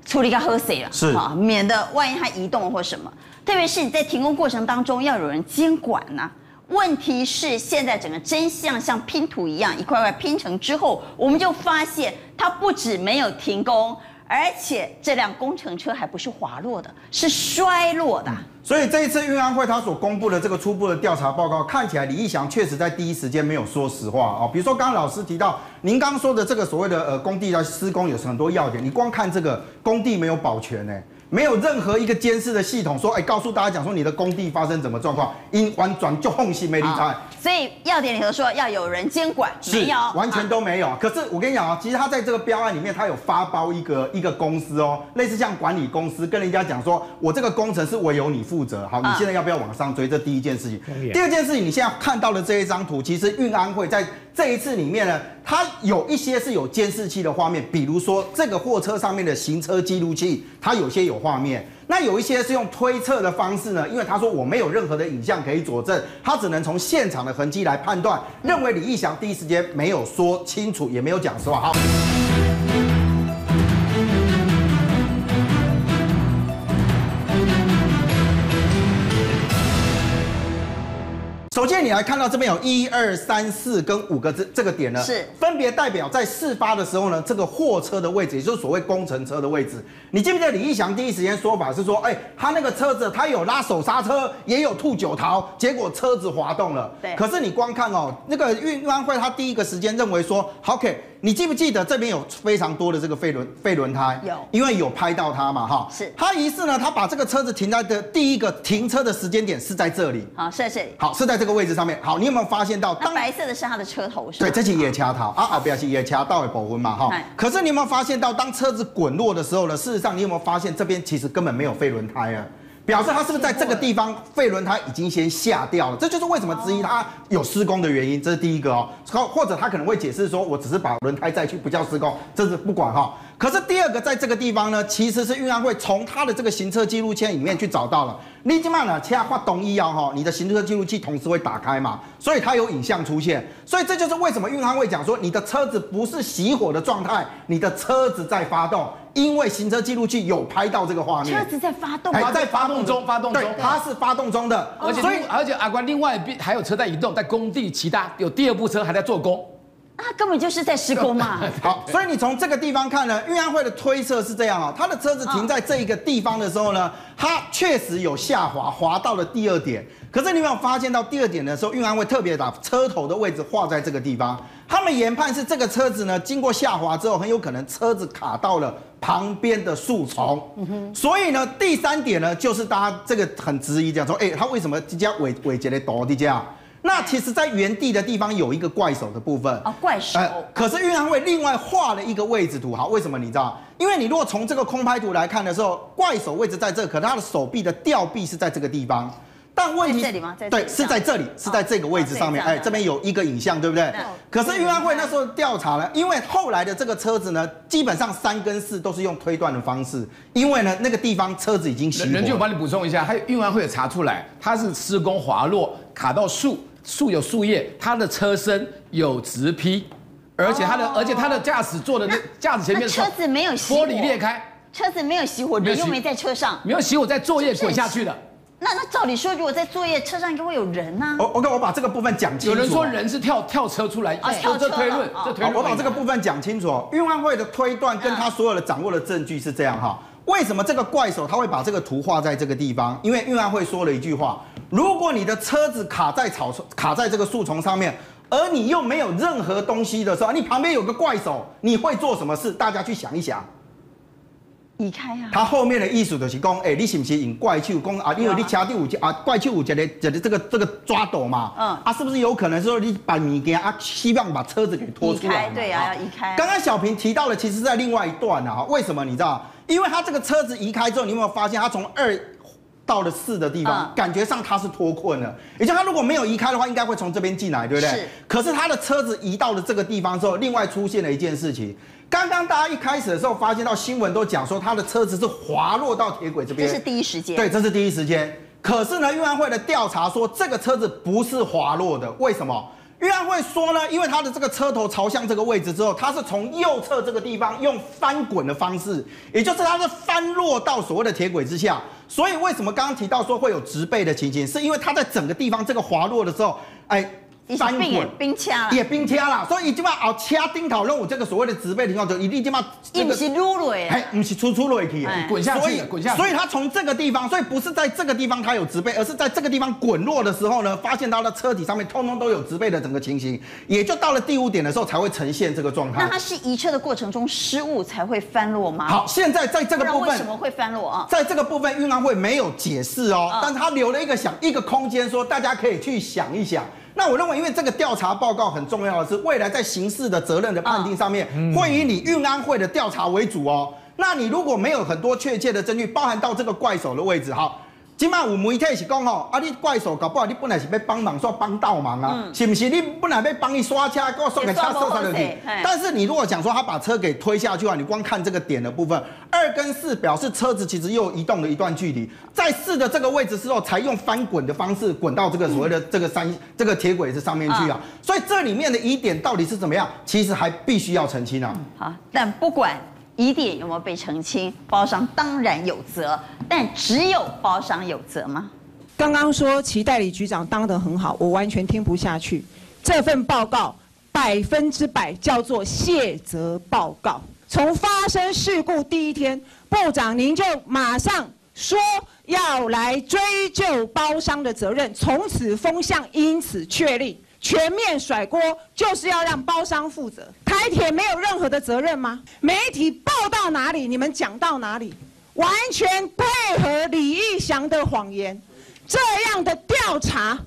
处理个喝水了，是啊，免得万一它移动或什么。特别是你在停工过程当中要有人监管呐、啊。问题是，现在整个真相像拼图一样，一块块拼成之后，我们就发现它不止没有停工，而且这辆工程车还不是滑落的，是摔落的。所以这一次运安会他所公布的这个初步的调查报告，看起来李义祥确实在第一时间没有说实话啊。比如说刚刚老师提到，您刚刚说的这个所谓的呃工地的施工有很多要点，你光看这个工地没有保全呢。没有任何一个监视的系统说，哎，告诉大家讲说你的工地发生什么状况，因完全就放弃没理睬。所以要点里头说要有人监管，没有，完全都没有。啊、可是我跟你讲啊，其实他在这个标案里面，他有发包一个一个公司哦，类似像管理公司，跟人家讲说，我这个工程是唯有你负责。好，你现在要不要往上追？这第一件事情。第二件事情，你现在看到的这一张图，其实运安会在。这一次里面呢，它有一些是有监视器的画面，比如说这个货车上面的行车记录器，它有些有画面。那有一些是用推测的方式呢，因为他说我没有任何的影像可以佐证，他只能从现场的痕迹来判断，认为李义祥第一时间没有说清楚，也没有讲实话。好。首先，你来看到这边有一二三四跟五个这这个点呢，是分别代表在事发的时候呢，这个货车的位置，也就是所谓工程车的位置。你记不记得李义祥第一时间说法是说，哎，他那个车子他有拉手刹车，也有吐九桃，结果车子滑动了。对。可是你光看哦，那个运安会他第一个时间认为说，OK。你记不记得这边有非常多的这个废轮废轮胎？有，因为有拍到它嘛，哈。是。他疑似呢，他把这个车子停在的第一个停车的时间点是在这里。好，是在这里。好，是在这个位置上面。好，你有没有发现到？当白色的是他的车头是对，这是也掐头啊啊，不要紧，也掐到的部分嘛，哈。可是你有没有发现到，当车子滚落的时候呢？事实上，你有没有发现这边其实根本没有废轮胎啊？表示他是不是在这个地方废轮胎已经先下掉了？这就是为什么之一他有施工的原因。这是第一个哦，或者他可能会解释说，我只是把轮胎再去，不叫施工，这是不管哈。可是第二个，在这个地方呢，其实是运安会从他的这个行车记录器里面去找到了。你今晚呢，其他发东一样哈，你的行车记录器同时会打开嘛，所以它有影像出现。所以这就是为什么运安会讲说，你的车子不是熄火的状态，你的车子在发动，因为行车记录器有拍到这个画面。车子在发动，还在发动中，发动中，它是发动中的。而且，所以而且阿关另外一边还有车在移动，在工地其他有第二部车还在做工。那根本就是在施工嘛。(laughs) 好，所以你从这个地方看呢，运安会的推测是这样啊，他的车子停在这一个地方的时候呢，它确实有下滑，滑到了第二点。可是你有没有发现到第二点的时候，运安会特别把车头的位置画在这个地方？他们研判是这个车子呢，经过下滑之后，很有可能车子卡到了旁边的树丛。嗯哼。所以呢，第三点呢，就是大家这个很质疑讲说，哎，他为什么直接尾尾节的多的这样？那其实，在原地的地方有一个怪手的部分啊，怪手。呃，可是运安会另外画了一个位置图，好，为什么你知道？因为你如果从这个空拍图来看的时候，怪手位置在这，可他的手臂的吊臂是在这个地方。但问题在这里吗？在对，是在这里，是在这个位置上面。哎，这边有一个影像，对不对？可是运安会那时候调查了，因为后来的这个车子呢，基本上三跟四都是用推断的方式，因为呢那个地方车子已经熄火。人就帮你补充一下，还有运安会有查出来，它是施工滑落卡到树。树有树叶，它的车身有直劈，而且它的，而且它的驾驶座的那驾驶前面车子没有熄火，玻璃裂开，车子没有熄火，人又没在车上，没有熄火，在作业滚下去的。那那照理说，如果在作业，车上应该会有人呐。我 OK，我把这个部分讲清楚。有人说人是跳跳车出来，啊，跳车这推论，这推论。我把这个部分讲清楚。运安会的推断跟他所有的掌握的证据是这样哈。为什么这个怪手他会把这个图画在这个地方？因为运安会说了一句话：如果你的车子卡在草丛、卡在这个树丛上面，而你又没有任何东西的时候，你旁边有个怪手，你会做什么事？大家去想一想。移开啊！他后面的意思就是讲，哎、欸，你是不是用怪手？讲啊，因为你车底有啊，怪手有一个一个这个这个抓斗嘛。嗯。啊，是不是有可能说你把物件啊，希望把车子给拖出来？对啊，要移开。刚刚小平提到了，其实在另外一段啊，为什么你知道？因为他这个车子移开之后，你有没有发现他从二到了四的地方，嗯、感觉上他是脱困了。也就是它如果没有移开的话，应该会从这边进来，对不对？是。可是他的车子移到了这个地方之后，另外出现了一件事情。刚刚大家一开始的时候发现到新闻都讲说，他的车子是滑落到铁轨这边，这是第一时间。对，这是第一时间。可是呢，运安会的调查说，这个车子不是滑落的，为什么？运安会说呢，因为它的这个车头朝向这个位置之后，它是从右侧这个地方用翻滚的方式，也就是它是翻落到所谓的铁轨之下。所以为什么刚刚提到说会有植被的情形，是因为它在整个地方这个滑落的时候，哎。翻滚，也冰掐了，所以已经把哦掐钉头任务这个所谓的植被情况就一定就把这个，不是撸落哎，不是出出落去，滚下去，滚下去。所以它从这个地方，所以不是在这个地方它有植被，而是在这个地方滚落的时候呢，发现它的车体上面通通都有植被的整个情形，也就到了第五点的时候才会呈现这个状态。那它是移车的过程中失误才会翻落吗？好，现在在这个部分为什么会翻落啊？在这个部分运安会没有解释哦，但是他留了一个想一个空间，说大家可以去想一想。那我认为，因为这个调查报告很重要的是，未来在刑事的责任的判定上面，会以你运安会的调查为主哦。那你如果没有很多确切的证据，包含到这个怪手的位置，哈。起码有媒体是讲吼，啊，你怪手搞不好，你本来是要帮忙，说帮倒忙啊，嗯、是不是？你本来要帮你刷车，给我送个车送上去。但是你如果讲说他把车给推下去啊，你光看这个点的部分，二跟四表示车子其实又移动了一段距离，在四的这个位置之后，才用翻滚的方式滚到这个所谓的这个山、嗯、这个铁轨子上面去啊。所以这里面的疑点到底是怎么样？其实还必须要澄清啊。好，但不管。疑点有没有被澄清？包商当然有责，但只有包商有责吗？刚刚说其代理局长当得很好，我完全听不下去。这份报告百分之百叫做卸责报告。从发生事故第一天，部长您就马上说要来追究包商的责任，从此风向因此确立。全面甩锅就是要让包商负责，台铁没有任何的责任吗？媒体报到哪里，你们讲到哪里，完全配合李义祥的谎言，这样的调查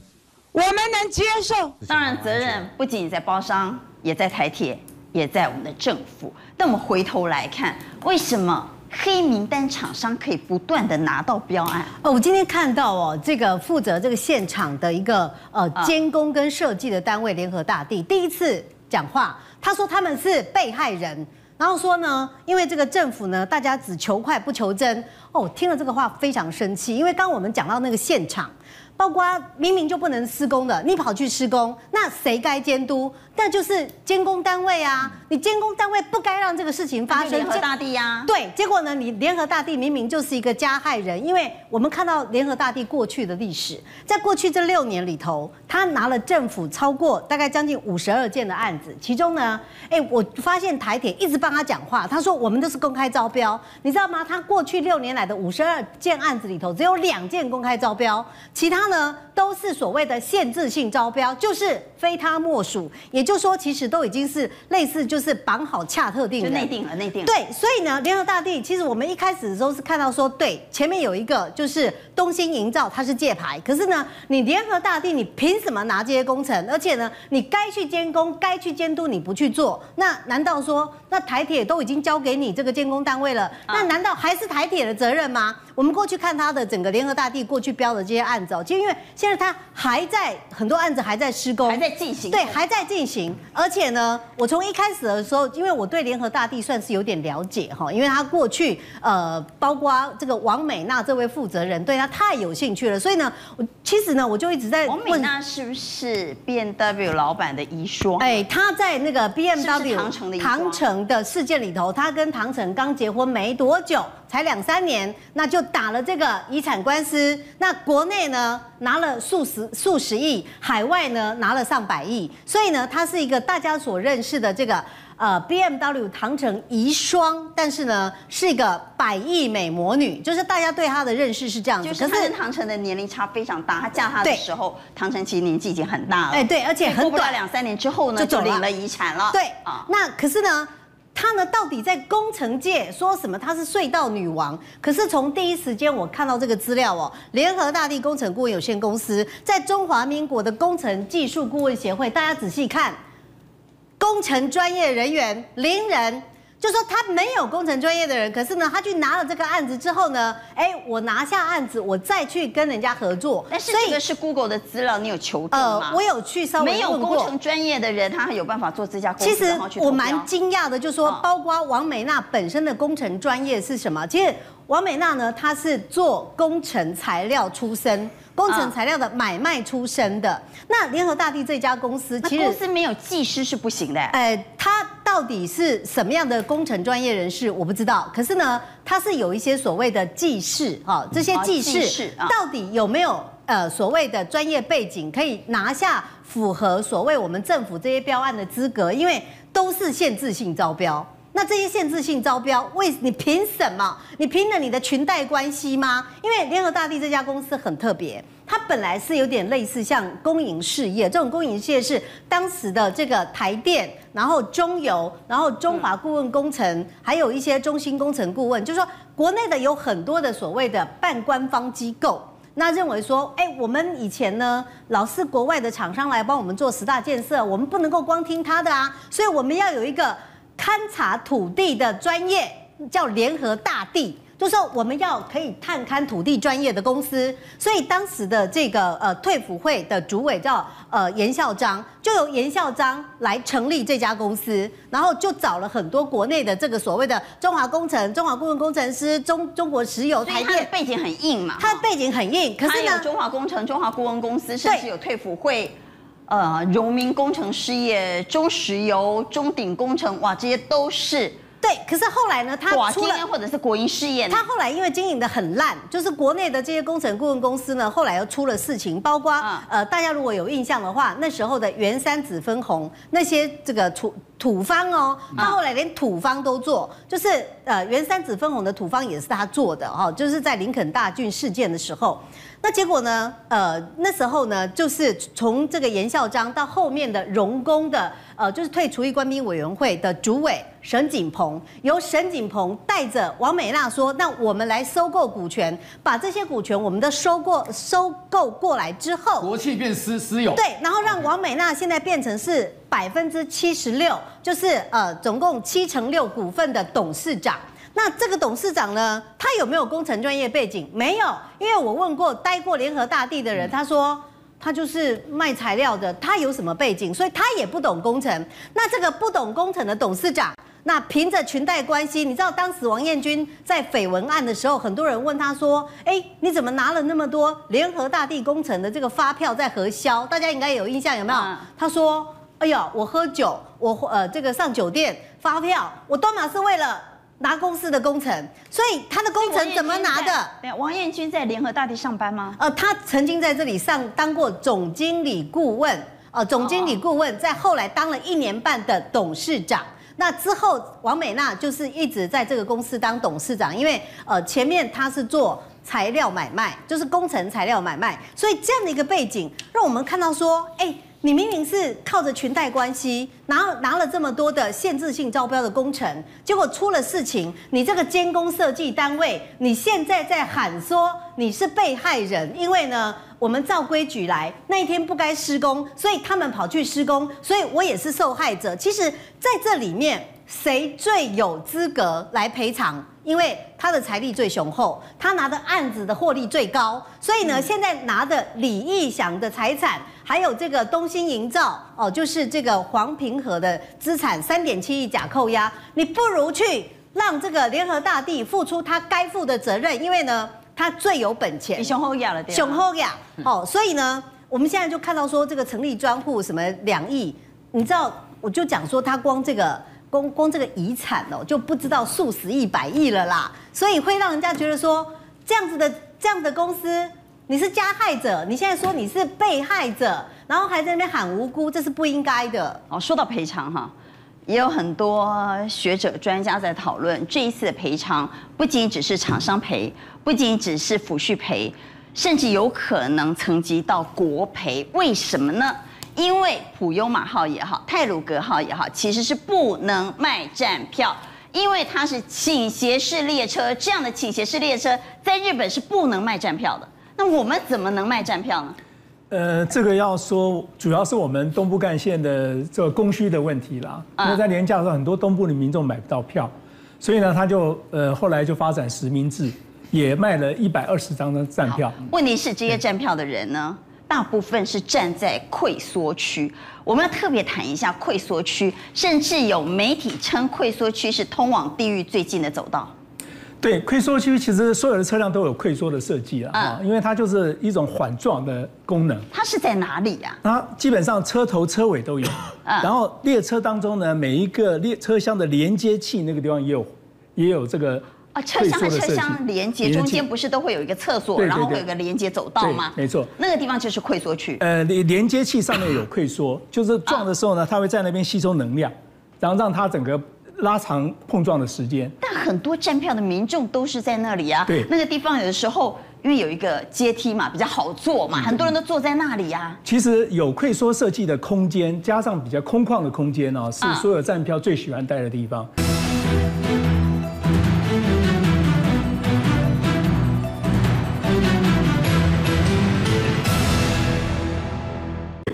我们能接受？当然，责任不仅在包商，也在台铁，也在我们的政府。但我们回头来看，为什么？黑名单厂商可以不断的拿到标案哦，我今天看到哦，这个负责这个现场的一个呃监工跟设计的单位联合大地第一次讲话，他说他们是被害人，然后说呢，因为这个政府呢，大家只求快不求真哦，听了这个话非常生气，因为刚我们讲到那个现场。包括明明就不能施工的，你跑去施工，那谁该监督？那就是监工单位啊！你监工单位不该让这个事情发生。联合大地呀、啊，对，结果呢，你联合大地明明就是一个加害人，因为我们看到联合大地过去的历史，在过去这六年里头，他拿了政府超过大概将近五十二件的案子，其中呢，哎，我发现台铁一直帮他讲话，他说我们都是公开招标，你知道吗？他过去六年来的五十二件案子里头，只有两件公开招标，其他呢都是所谓的限制性招标，就是非他莫属，也。就是说其实都已经是类似，就是绑好恰特定，就内定了，内定了。对，所以呢，联合大地其实我们一开始的时候是看到说，对，前面有一个就是东兴营造，它是借牌，可是呢，你联合大地，你凭什么拿这些工程？而且呢，你该去监工、该去监督，你不去做，那难道说，那台铁都已经交给你这个监工单位了，那难道还是台铁的责任吗？我们过去看他的整个联合大地过去标的这些案子哦，就因为现在他还在很多案子还在施工，还在进行，对，还在进行。而且呢，我从一开始的时候，因为我对联合大地算是有点了解哈，因为他过去呃，包括这个王美娜这位负责人对他太有兴趣了，所以呢，我其实呢，我就一直在问，王美娜是不是 BMW 老板的遗孀？哎，他在那个 BMW 唐城的唐城的事件里头，他跟唐城刚结婚没多久。才两三年，那就打了这个遗产官司。那国内呢拿了数十数十亿，海外呢拿了上百亿。所以呢，她是一个大家所认识的这个呃 BMW 唐城遗孀，但是呢是一个百亿美魔女，就是大家对她的认识是这样子。就是她跟唐城的年龄差非常大，她嫁他的时候，唐城其实年纪已经很大了。哎，对，而且很短，过不了两三年之后呢，就领了遗产了。对啊，那可是呢。她呢，到底在工程界说什么？她是隧道女王。可是从第一时间我看到这个资料哦，联合大地工程顾问有限公司在中华民国的工程技术顾问协会，大家仔细看，工程专业人员零人。就说他没有工程专业的人，可是呢，他去拿了这个案子之后呢，哎，我拿下案子，我再去跟人家合作。但是这个是 Google 的资料，你有求证吗？呃，我有去稍微没有工程专业的人，他还有办法做这家公司。其实我蛮惊讶的，就是说，包括王美娜本身的工程专业是什么？其实王美娜呢，她是做工程材料出身。工程材料的买卖出身的，那联合大地这家公司，其实公司没有技师是不行的。哎，他到底是什么样的工程专业人士，我不知道。可是呢，他是有一些所谓的技师，哈，这些技师到底有没有呃所谓的专业背景，可以拿下符合所谓我们政府这些标案的资格？因为都是限制性招标。那这些限制性招标，为你凭什么？你凭了你的裙带关系吗？因为联合大地这家公司很特别，它本来是有点类似像公营事业，这种公营事业是当时的这个台电，然后中油，然后中华顾问工程，还有一些中心工程顾问，就是说国内的有很多的所谓的半官方机构，那认为说，哎，我们以前呢，老是国外的厂商来帮我们做十大建设，我们不能够光听他的啊，所以我们要有一个。勘察土地的专业叫联合大地，就说我们要可以探勘土地专业的公司，所以当时的这个呃退辅会的主委叫呃严孝章，就由严孝章来成立这家公司，然后就找了很多国内的这个所谓的中华工程、中华顾问工程师、中中国石油、台电，背景很硬嘛，他的背景很硬，可是呢，中华工程、中华顾问公司甚至有退辅会。呃，荣民工程事业、中石油、中鼎工程，哇，这些都是对。可是后来呢，他出了或者是国营事业，他后来因为经营的很烂，就是国内的这些工程顾问公司呢，后来又出了事情，包括、嗯、呃，大家如果有印象的话，那时候的圆山子分红那些这个土土方哦，他后来连土方都做，就是呃，圆山子分红的土方也是他做的哈，就是在林肯大郡事件的时候。那结果呢？呃，那时候呢，就是从这个严孝章到后面的荣工的，呃，就是退除役官兵委员会的主委沈景鹏，由沈景鹏带着王美娜说：“那我们来收购股权，把这些股权我们的收过收购过来之后，国企变私私有，对，然后让王美娜现在变成是百分之七十六，就是呃，总共七成六股份的董事长。”那这个董事长呢，他有没有工程专业背景？没有，因为我问过待过联合大地的人，他说他就是卖材料的，他有什么背景？所以他也不懂工程。那这个不懂工程的董事长，那凭着裙带关系，你知道当时王彦军在绯闻案的时候，很多人问他说：“哎，你怎么拿了那么多联合大地工程的这个发票在核销？”大家应该有印象，有没有？嗯、他说：“哎呀，我喝酒，我呃这个上酒店发票，我都嘛是为了。”拿公司的工程，所以他的工程怎么拿的？对，王彦军在联合大地上班吗？呃，他曾经在这里上当过总经理顾问，呃，总经理顾问，在后来当了一年半的董事长。那之后，王美娜就是一直在这个公司当董事长，因为呃前面他是做材料买卖，就是工程材料买卖，所以这样的一个背景，让我们看到说，哎。你明明是靠着裙带关系拿拿了这么多的限制性招标的工程，结果出了事情，你这个监工设计单位，你现在在喊说你是被害人，因为呢，我们照规矩来，那一天不该施工，所以他们跑去施工，所以我也是受害者。其实在这里面，谁最有资格来赔偿？因为他的财力最雄厚，他拿的案子的获利最高，所以呢，现在拿的李义祥的财产，还有这个东兴营造哦，就是这个黄平和的资产三点七亿假扣押，你不如去让这个联合大地付出他该负的责任，因为呢，他最有本钱，雄厚雅了，雄厚雅哦，所以呢，我们现在就看到说这个成立专户什么两亿，你知道，我就讲说他光这个。光光这个遗产哦，就不知道数十亿、百亿了啦，所以会让人家觉得说，这样子的这样的公司，你是加害者，你现在说你是被害者，然后还在那边喊无辜，这是不应该的。哦，说到赔偿哈，也有很多学者专家在讨论，这一次的赔偿不仅只是厂商赔，不仅只是抚恤赔，甚至有可能层级到国赔，为什么呢？因为普悠玛号也好，泰鲁格号也好，其实是不能卖站票，因为它是倾斜式列车，这样的倾斜式列车在日本是不能卖站票的。那我们怎么能卖站票呢？呃，这个要说，主要是我们东部干线的这个供需的问题啦。因为在年假的时候，很多东部的民众买不到票，所以呢，他就呃后来就发展实名制，也卖了一百二十张的站票。问题是这些站票的人呢？大部分是站在溃缩区，我们要特别谈一下溃缩区，甚至有媒体称溃缩区是通往地狱最近的走道。对，溃缩区其实所有的车辆都有溃缩的设计啊，因为它就是一种缓撞的功能。它是在哪里呀？它基本上车头车尾都有，然后列车当中呢，每一个列车厢的连接器那个地方也有，也有这个。啊，车厢和车厢连接中间不是都会有一个厕所，然后会有一个连接走道吗？没错，那个地方就是溃缩区。呃，连连接器上面有溃缩，就是撞的时候呢，它会在那边吸收能量，然后让它整个拉长碰撞的时间。但很多站票的民众都是在那里啊，对，那个地方有的时候因为有一个阶梯嘛，比较好坐嘛，很多人都坐在那里呀。其实有溃缩设计的空间，加上比较空旷的空间呢，是所有站票最喜欢待的地方。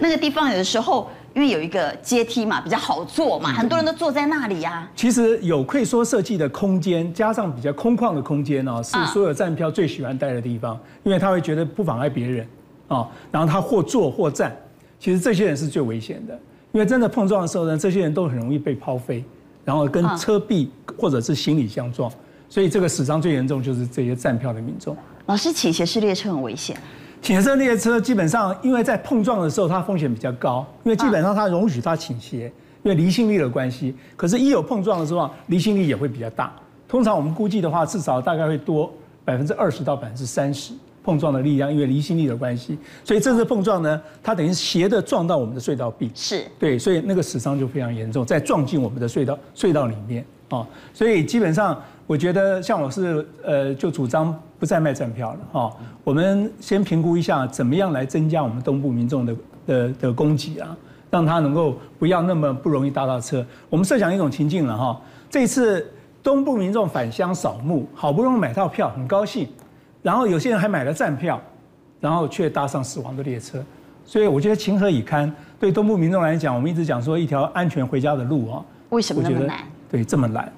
那个地方有的时候，因为有一个阶梯嘛，比较好坐嘛，很多人都坐在那里呀。其实有溃缩设计的空间，加上比较空旷的空间哦，是所有站票最喜欢待的地方，因为他会觉得不妨碍别人啊。然后他或坐或站，其实这些人是最危险的，因为真的碰撞的时候呢，这些人都很容易被抛飞，然后跟车壁或者是行李相撞，所以这个死伤最严重就是这些站票的民众。老师，倾斜式列车很危险。倾斜列车基本上，因为在碰撞的时候，它风险比较高，因为基本上它容许它倾斜，因为离心力的关系。可是，一有碰撞的时候，离心力也会比较大。通常我们估计的话，至少大概会多百分之二十到百分之三十碰撞的力量，因为离心力的关系。所以这次碰撞呢，它等于斜的撞到我们的隧道壁，是对，所以那个死伤就非常严重，再撞进我们的隧道隧道里面啊。所以基本上。我觉得像我是呃，就主张不再卖站票了哦。我们先评估一下，怎么样来增加我们东部民众的的的供给啊，让他能够不要那么不容易搭到车。我们设想一种情境了哈，这次东部民众返乡扫墓，好不容易买到票，很高兴，然后有些人还买了站票，然后却搭上死亡的列车，所以我觉得情何以堪？对东部民众来讲，我们一直讲说一条安全回家的路啊，为什么那么难？对，这么难，